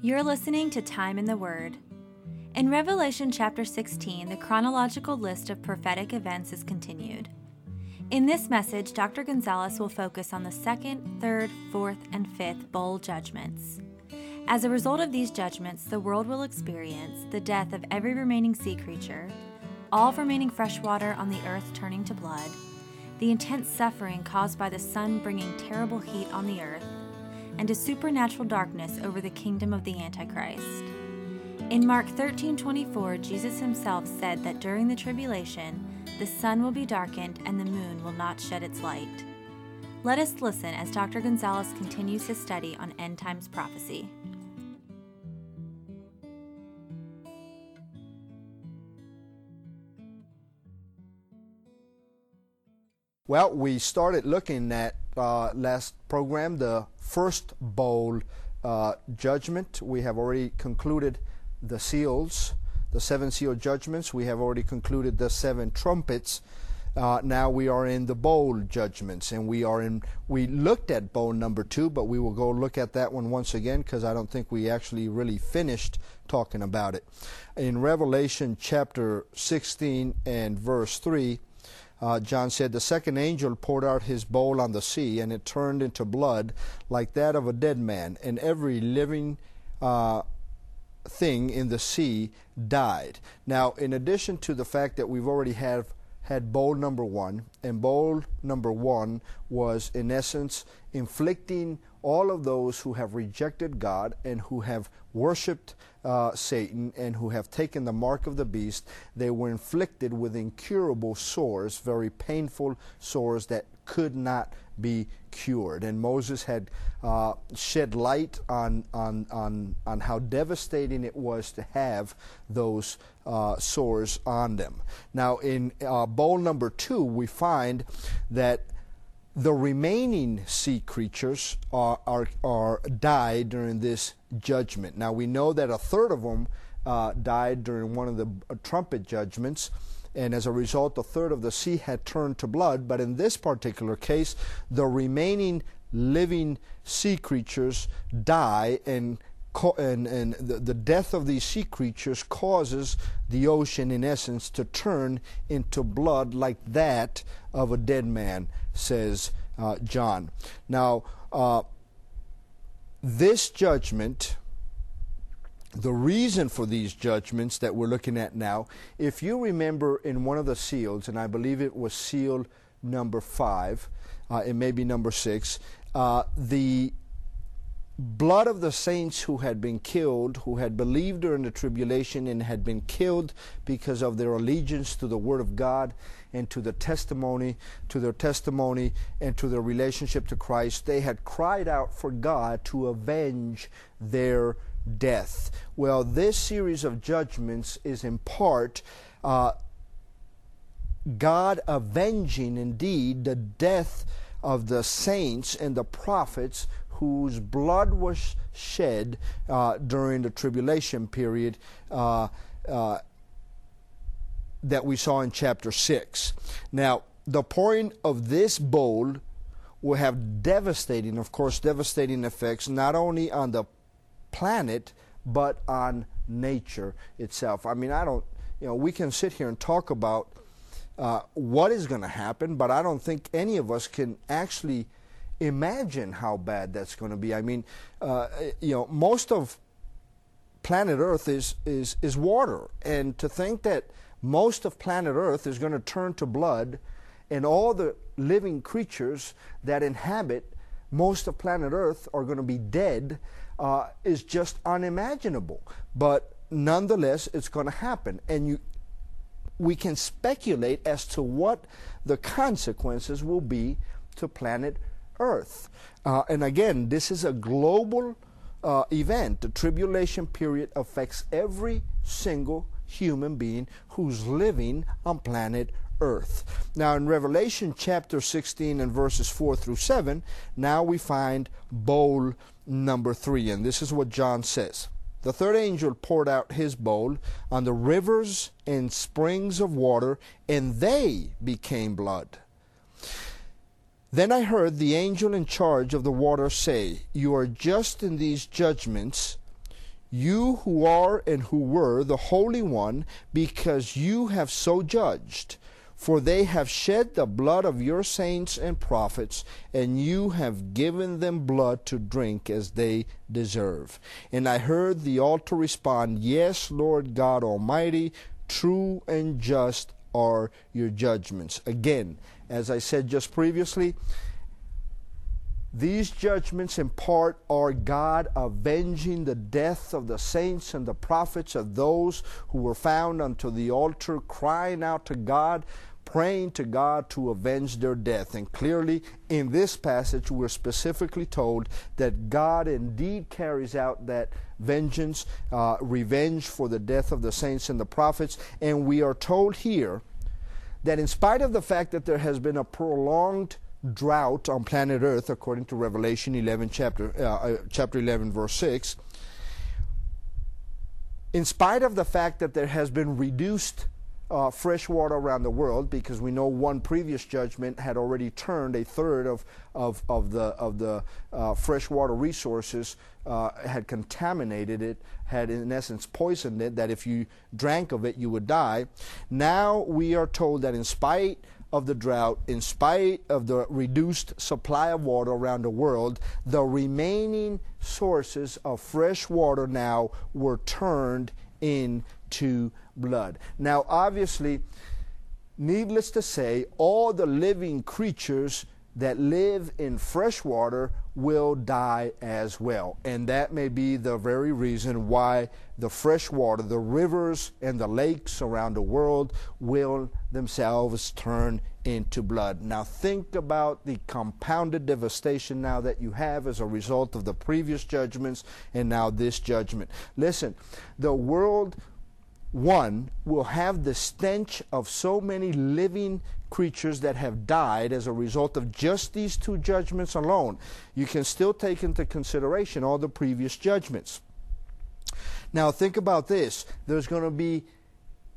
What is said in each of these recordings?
You're listening to Time in the Word. In Revelation chapter 16, the chronological list of prophetic events is continued. In this message, Dr. Gonzalez will focus on the second, third, fourth, and fifth bowl judgments. As a result of these judgments, the world will experience the death of every remaining sea creature, all remaining fresh water on the earth turning to blood, the intense suffering caused by the sun bringing terrible heat on the earth, and a supernatural darkness over the kingdom of the Antichrist. In Mark 13:24, Jesus himself said that during the tribulation, the sun will be darkened and the moon will not shed its light. Let us listen as Dr. Gonzalez continues his study on end times prophecy. Well, we started looking at uh, last program the first bowl uh, judgment. We have already concluded the seals, the seven seal judgments. We have already concluded the seven trumpets. Uh, now we are in the bowl judgments, and we are in. We looked at bowl number two, but we will go look at that one once again because I don't think we actually really finished talking about it. In Revelation chapter 16 and verse 3, uh, John said, The second angel poured out his bowl on the sea, and it turned into blood like that of a dead man, and every living uh, thing in the sea died. Now, in addition to the fact that we've already have had bowl number one, and bowl number one was, in essence, inflicting all of those who have rejected God and who have worshiped uh, Satan and who have taken the mark of the beast, they were inflicted with incurable sores, very painful sores that could not be cured. And Moses had uh, shed light on, on, on, on how devastating it was to have those uh, sores on them. Now, in uh, bowl number two, we find that the remaining sea creatures are, are, are died during this judgment. Now we know that a third of them uh, died during one of the uh, trumpet judgments, and as a result, a third of the sea had turned to blood. But in this particular case, the remaining living sea creatures die, and and, and the, the death of these sea creatures causes the ocean, in essence, to turn into blood like that of a dead man, says uh, John. Now, uh, this judgment, the reason for these judgments that we're looking at now, if you remember in one of the seals, and I believe it was seal number five, uh, it may be number six, uh, the blood of the saints who had been killed, who had believed during the tribulation and had been killed because of their allegiance to the Word of God and to the testimony, to their testimony and to their relationship to Christ, they had cried out for God to avenge their death. Well, this series of judgments is in part uh, God avenging indeed the death of the saints and the prophets whose blood was shed uh, during the tribulation period uh, uh, that we saw in chapter 6. Now, the pouring of this bowl will have devastating, of course, devastating effects not only on the planet, but on nature itself. I mean, I don't, you know, we can sit here and talk about uh, what is going to happen, but I don't think any of us can actually imagine how bad that's going to be. I mean, uh, you know, most of planet Earth is, is, is water. And to think that most of planet Earth is going to turn to blood and all the living creatures that inhabit most of planet Earth are going to be dead uh, is just unimaginable. But nonetheless, it's going to happen. And you, we can speculate as to what the consequences will be to planet earth. Uh, and again, this is a global uh, event. The tribulation period affects every single human being who's living on planet earth. Now, in Revelation chapter 16 and verses 4 through 7, now we find bowl number 3, and this is what John says. The third angel poured out his bowl on the rivers and springs of water, and they became blood. Then I heard the angel in charge of the water say, You are just in these judgments. you who are and who were the Holy One, because you have so judged. For they have shed the blood of your saints and prophets, and you have given them blood to drink as they deserve. And I heard the altar respond, Yes, Lord God Almighty, true and just are your judgments. Again, as I said just previously, these judgments in part are God avenging the death of the saints and the prophets of those who were found unto the altar, crying out to God, praying to God to avenge their death. And clearly, in this passage, we're specifically told that God indeed carries out that vengeance, uh, revenge for the death of the saints and the prophets. And we are told here that in spite of the fact that there has been a prolonged drought on planet Earth, according to Revelation 11, chapter, uh, uh, chapter 11, verse 6, in spite of the fact that there has been reduced uh, fresh water around the world, because we know one previous judgment had already turned a third of, of, of the, of the uh, freshwater resources, uh, had contaminated it, had in essence poisoned it, that if you drank of it, you would die. Now we are told that in spite of the drought, in spite of the reduced supply of water around the world, the remaining sources of fresh water now were turned into blood. Now, obviously, needless to say, all the living creatures that live in fresh water will die as well. And that may be the very reason why the fresh water, the rivers and the lakes around the world will themselves turn into blood. Now think about the compounded devastation now that you have as a result of the previous judgments and now this judgment. Listen, the world one will have the stench of so many living creatures that have died as a result of just these two judgments alone. You can still take into consideration all the previous judgments. Now, think about this there's going to be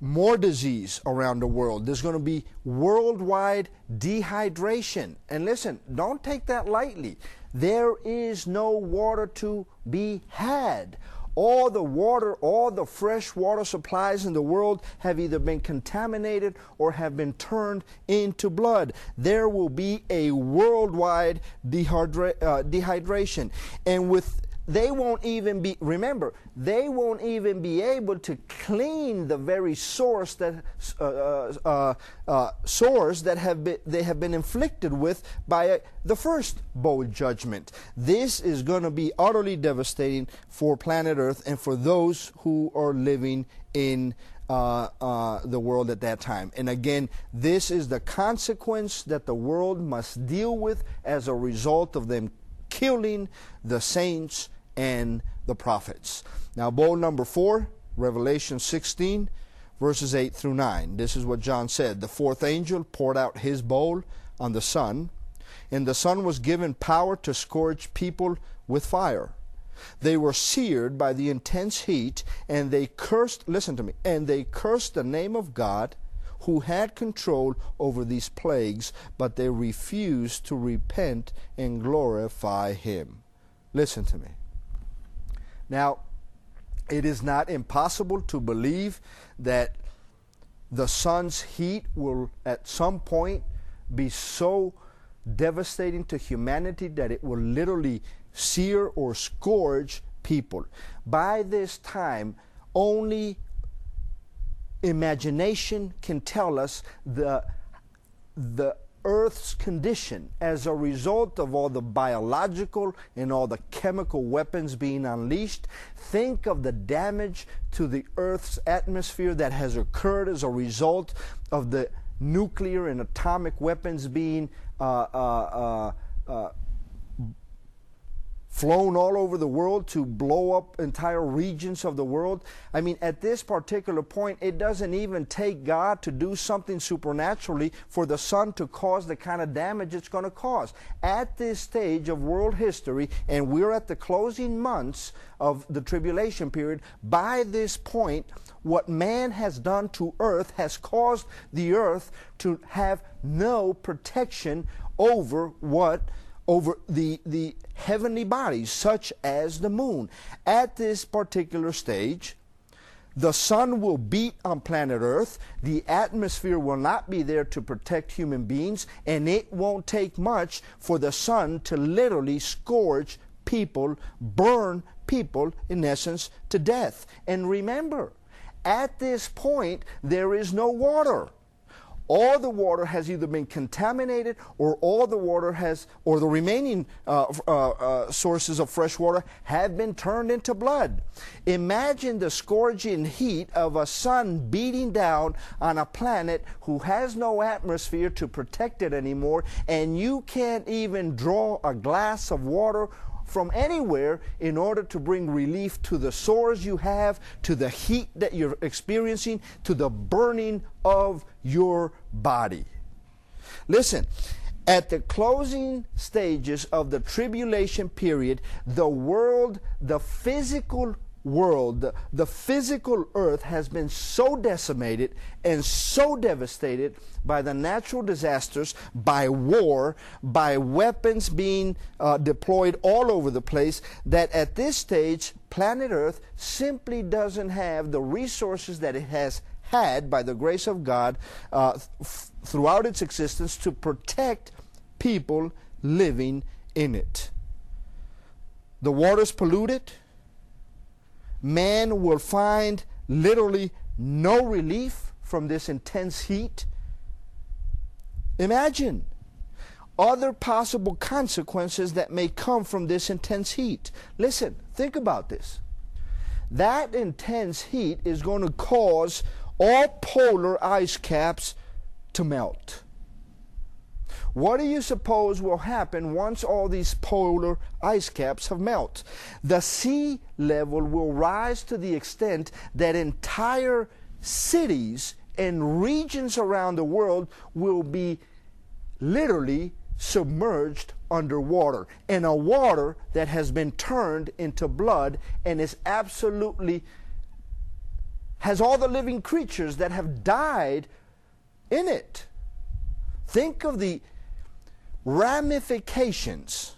more disease around the world. There's going to be worldwide dehydration. And listen, don't take that lightly. There is no water to be had all the water, all the fresh water supplies in the world have either been contaminated or have been turned into blood. There will be a worldwide dehydra- uh, dehydration. And with they won't even be remember they won't even be able to clean the very source that uh, uh, uh, uh, sores that have been they have been inflicted with by uh, the first bowl judgment this is going to be utterly devastating for planet earth and for those who are living in uh, uh, the world at that time. And again, this is the consequence that the world must deal with as a result of them killing the saints and the prophets. Now, bowl number four, Revelation 16, verses 8 through 9. This is what John said. The fourth angel poured out his bowl on the sun, and the sun was given power to scourge people with fire. They were seared by the intense heat, and they cursed, listen to me, and they cursed the name of God who had control over these plagues, but they refused to repent and glorify him. Listen to me. Now, it is not impossible to believe that the sun's heat will at some point be so devastating to humanity that it will literally sear or scourge people. By this time, only imagination can tell us the, the Earth's condition as a result of all the biological and all the chemical weapons being unleashed. Think of the damage to the Earth's atmosphere that has occurred as a result of the nuclear and atomic weapons being uh, uh, uh, uh flown all over the world to blow up entire regions of the world. I mean, at this particular point, it doesn't even take God to do something supernaturally for the sun to cause the kind of damage it's going to cause. At this stage of world history, and we're at the closing months of the tribulation period, by this point, what man has done to earth has caused the earth to have no protection over what over the, the heavenly bodies, such as the moon. At this particular stage, the sun will beat on planet Earth. The atmosphere will not be there to protect human beings, and it won't take much for the sun to literally scorch people, burn people, in essence, to death. And remember, at this point, there is no water all the water has either been contaminated or all the water has, or the remaining uh, uh, uh, sources of fresh water have been turned into blood. Imagine the scorching heat of a sun beating down on a planet who has no atmosphere to protect it anymore, and you can't even draw a glass of water from anywhere in order to bring relief to the sores you have, to the heat that you're experiencing, to the burning of your body. Listen, at the closing stages of the tribulation period, the world, the physical world, the, physical earth has been so decimated and so devastated by the natural disasters, by war, by weapons being uh, deployed all over the place, that at this stage, planet Earth simply doesn't have the resources that it has had by the grace of God uh, throughout its existence to protect people living in it. The water's polluted man will find literally no relief from this intense heat. Imagine other possible consequences that may come from this intense heat. Listen, think about this. That intense heat is going to cause all polar ice caps to melt. What do you suppose will happen once all these polar ice caps have melted? The sea level will rise to the extent that entire cities and regions around the world will be literally submerged underwater in a water that has been turned into blood and is absolutely has all the living creatures that have died in it. Think of the ramifications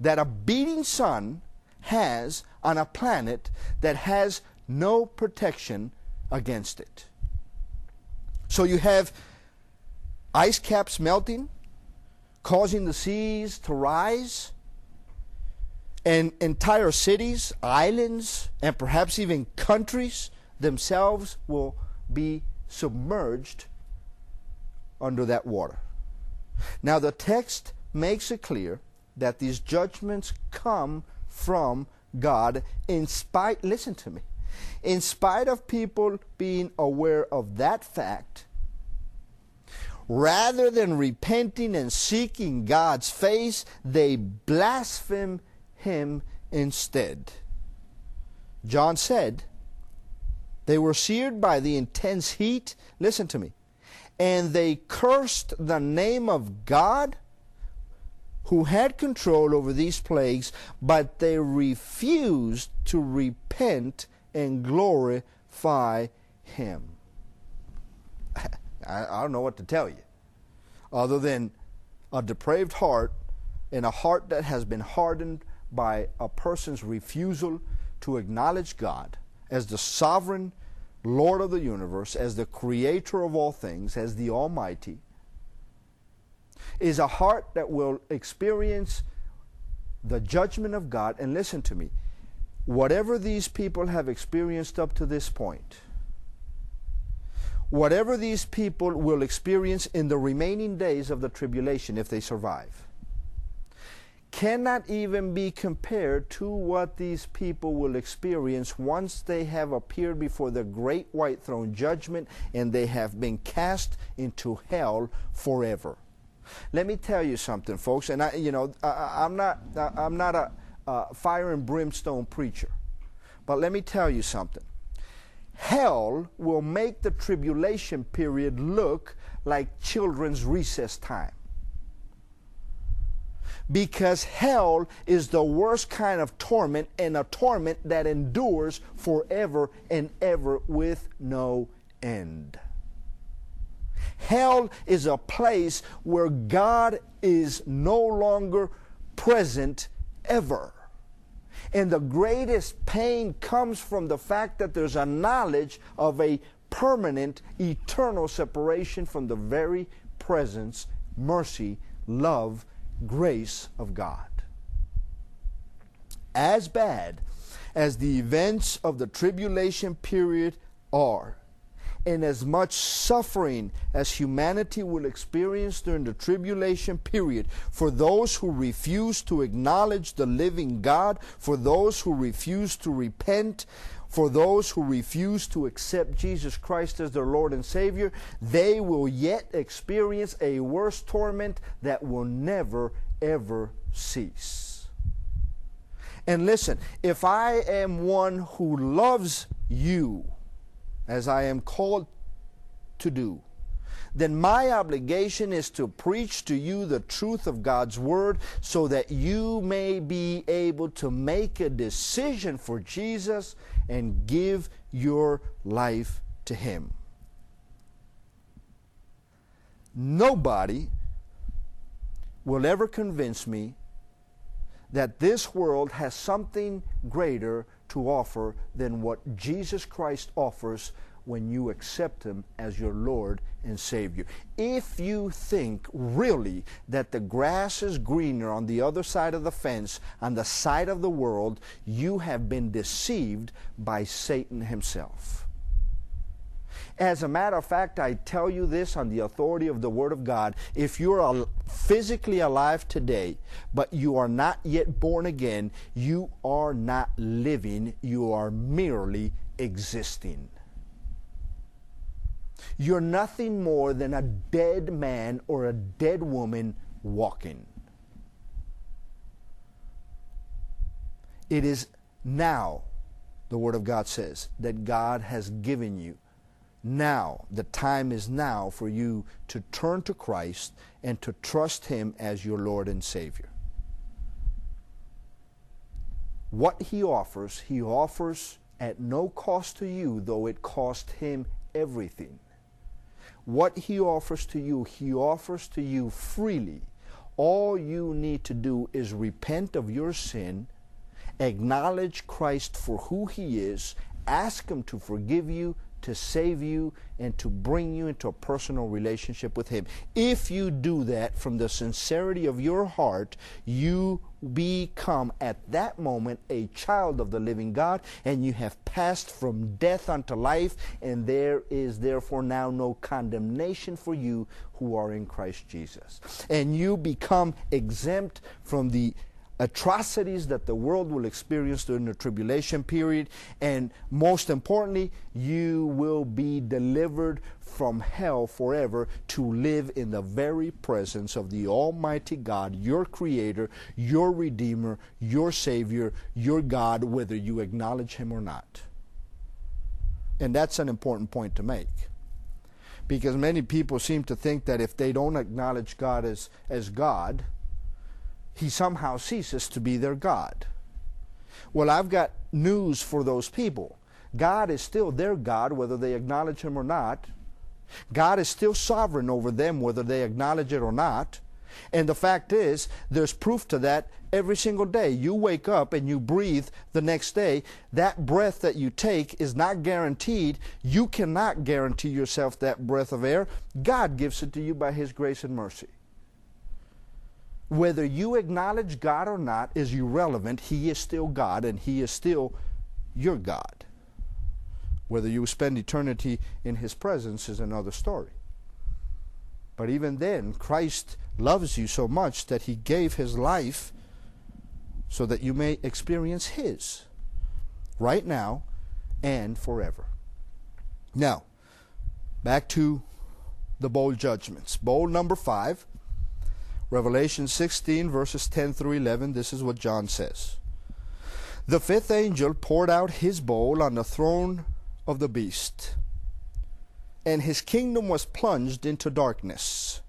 that a beating sun has on a planet that has no protection against it. So you have ice caps melting, causing the seas to rise, and entire cities, islands, and perhaps even countries themselves will be submerged under that water. Now, the text makes it clear that these judgments come from God in spite, listen to me, in spite of people being aware of that fact, rather than repenting and seeking God's face, they blaspheme Him instead. John said, they were seared by the intense heat. Listen to me and they cursed the name of God who had control over these plagues, but they refused to repent and glorify Him. I, I, don't know what to tell you, other than a depraved heart and a heart that has been hardened by a person's refusal to acknowledge God as the sovereign Lord of the universe, as the creator of all things, as the Almighty, is a heart that will experience the judgment of God. And listen to me whatever these people have experienced up to this point, whatever these people will experience in the remaining days of the tribulation if they survive, cannot even be compared to what these people will experience once they have appeared before the great white throne judgment and they have been cast into hell forever. Let me tell you something, folks, and I, you know, I, am not, I'm not a, a fire and brimstone preacher, but let me tell you something. Hell will make the tribulation period look like children's recess time because hell is the worst kind of torment and a torment that endures forever and ever with no end. Hell is a place where God is no longer present ever. And the greatest pain comes from the fact that there's a knowledge of a permanent, eternal separation from the very presence, mercy, love, grace of God. As bad as the events of the tribulation period are, and as much suffering as humanity will experience during the tribulation period for those who refuse to acknowledge the living God, for those who refuse to repent, for those who refuse to accept Jesus Christ as their Lord and Savior, they will yet experience a worse torment that will never, ever cease. And listen, if I am one who loves you, as I am called to do, then my obligation is to preach to you the truth of God's Word so that you may be able to make a decision for Jesus and give your life to Him. Nobody will ever convince me that this world has something greater to offer than what Jesus Christ offers when you accept Him as your Lord and Savior. If you think really that the grass is greener on the other side of the fence, on the side of the world, you have been deceived by Satan himself. As a matter of fact, I tell you this on the authority of the Word of God. If you're physically alive today, but you are not yet born again, you are not living, you are merely existing. You're nothing more than a dead man or a dead woman walking. It is now, the Word of God says, that God has given you now, the time is now for you to turn to Christ and to trust Him as your Lord and Savior. What He offers, He offers at no cost to you, though it cost Him everything. What He offers to you, He offers to you freely. All you need to do is repent of your sin, acknowledge Christ for who He is, ask Him to forgive you, to save you and to bring you into a personal relationship with Him. If you do that from the sincerity of your heart, you become at that moment a child of the living God and you have passed from death unto life, and there is therefore now no condemnation for you who are in Christ Jesus. And you become exempt from the atrocities that the world will experience during the tribulation period. And most importantly, you will be delivered from hell forever to live in the very presence of the Almighty God, your Creator, your Redeemer, your Savior, your God, whether you acknowledge Him or not. And that's an important point to make. Because many people seem to think that if they don't acknowledge God as, as God, he somehow ceases to be their God. Well, I've got news for those people. God is still their God, whether they acknowledge Him or not. God is still sovereign over them, whether they acknowledge it or not. And the fact is, there's proof to that every single day. You wake up and you breathe the next day. That breath that you take is not guaranteed. You cannot guarantee yourself that breath of air. God gives it to you by His grace and mercy. Whether you acknowledge God or not is irrelevant. He is still God and He is still your God. Whether you spend eternity in His presence is another story. But even then, Christ loves you so much that He gave His life so that you may experience His right now and forever. Now, back to the bowl judgments. Bowl number five Revelation 16, verses 10 through 11, this is what John says. The fifth angel poured out his bowl on the throne of the beast, and his kingdom was plunged into darkness.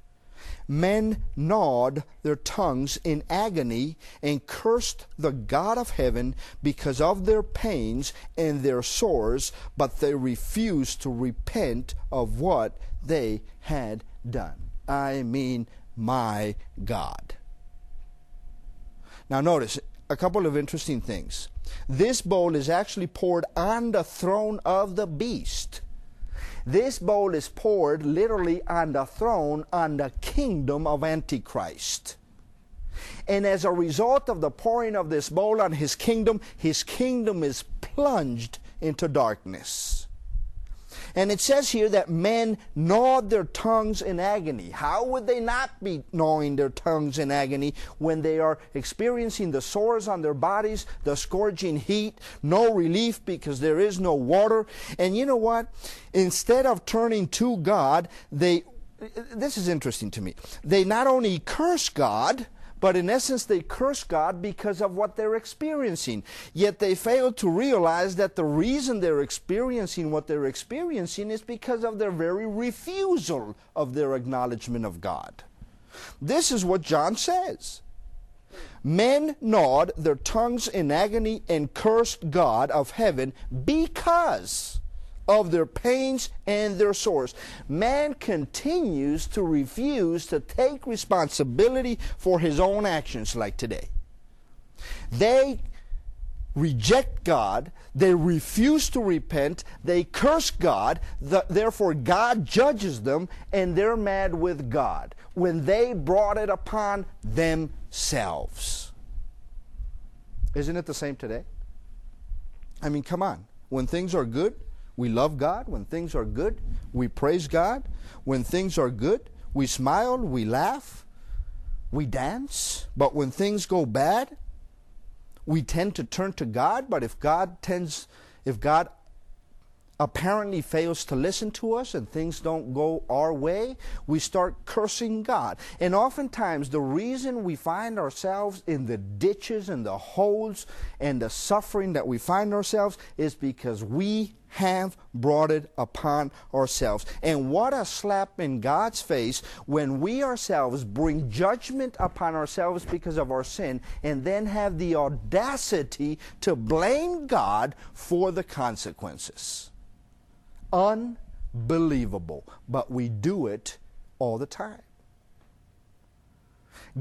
men gnawed their tongues in agony and cursed the God of heaven because of their pains and their sores, but they refused to repent of what they had done. I mean, my God. Now, notice a couple of interesting things. This bowl is actually poured on the throne of the beast. This bowl is poured literally on the throne, on the kingdom of Antichrist. And as a result of the pouring of this bowl on his kingdom, his kingdom is plunged into darkness. And it says here that men gnawed their tongues in agony. How would they not be gnawing their tongues in agony when they are experiencing the sores on their bodies, the scorching heat, no relief because there is no water? And you know what? Instead of turning to God, they this is interesting to me. They not only curse God, but in essence, they curse God because of what they're experiencing. Yet they fail to realize that the reason they're experiencing what they're experiencing is because of their very refusal of their acknowledgement of God. This is what John says. Men gnawed their tongues in agony and cursed God of heaven because of their pains and their sores. Man continues to refuse to take responsibility for his own actions, like today. They reject God, they refuse to repent, they curse God, the, therefore God judges them, and they're mad with God when they brought it upon themselves. Isn't it the same today? I mean, come on. When things are good, we love God. When things are good, we praise God. When things are good, we smile, we laugh, we dance. But when things go bad, we tend to turn to God. But if God tends, if God apparently fails to listen to us and things don't go our way, we start cursing God. And oftentimes, the reason we find ourselves in the ditches and the holes and the suffering that we find ourselves is because we have brought it upon ourselves. And what a slap in God's face when we ourselves bring judgment upon ourselves because of our sin and then have the audacity to blame God for the consequences. Unbelievable. But we do it all the time.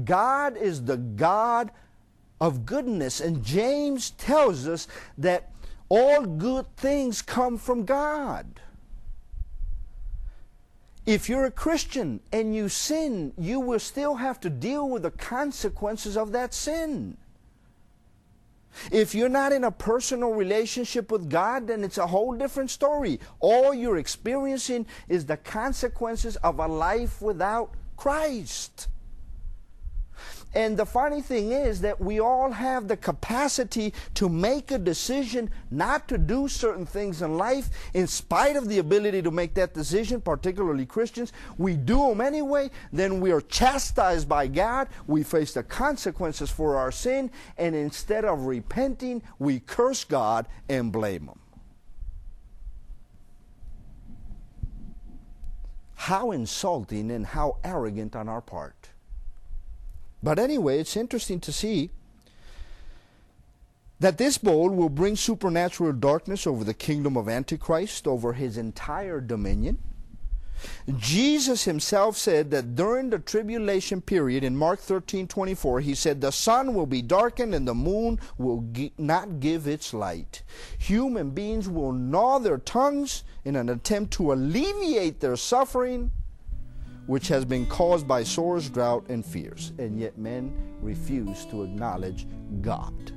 God is the God of goodness, and James tells us that all good things come from God. If you're a Christian and you sin, you will still have to deal with the consequences of that sin. If you're not in a personal relationship with God, then it's a whole different story. All you're experiencing is the consequences of a life without Christ. And the funny thing is that we all have the capacity to make a decision not to do certain things in life in spite of the ability to make that decision, particularly Christians. We do them anyway, then we are chastised by God. We face the consequences for our sin, and instead of repenting, we curse God and blame Him. How insulting and how arrogant on our part. But anyway, it's interesting to see that this bowl will bring supernatural darkness over the kingdom of Antichrist, over his entire dominion. Jesus himself said that during the tribulation period in Mark 13 24, he said, The sun will be darkened and the moon will not give its light. Human beings will gnaw their tongues in an attempt to alleviate their suffering which has been caused by sores, drought, and fears, and yet men refuse to acknowledge God.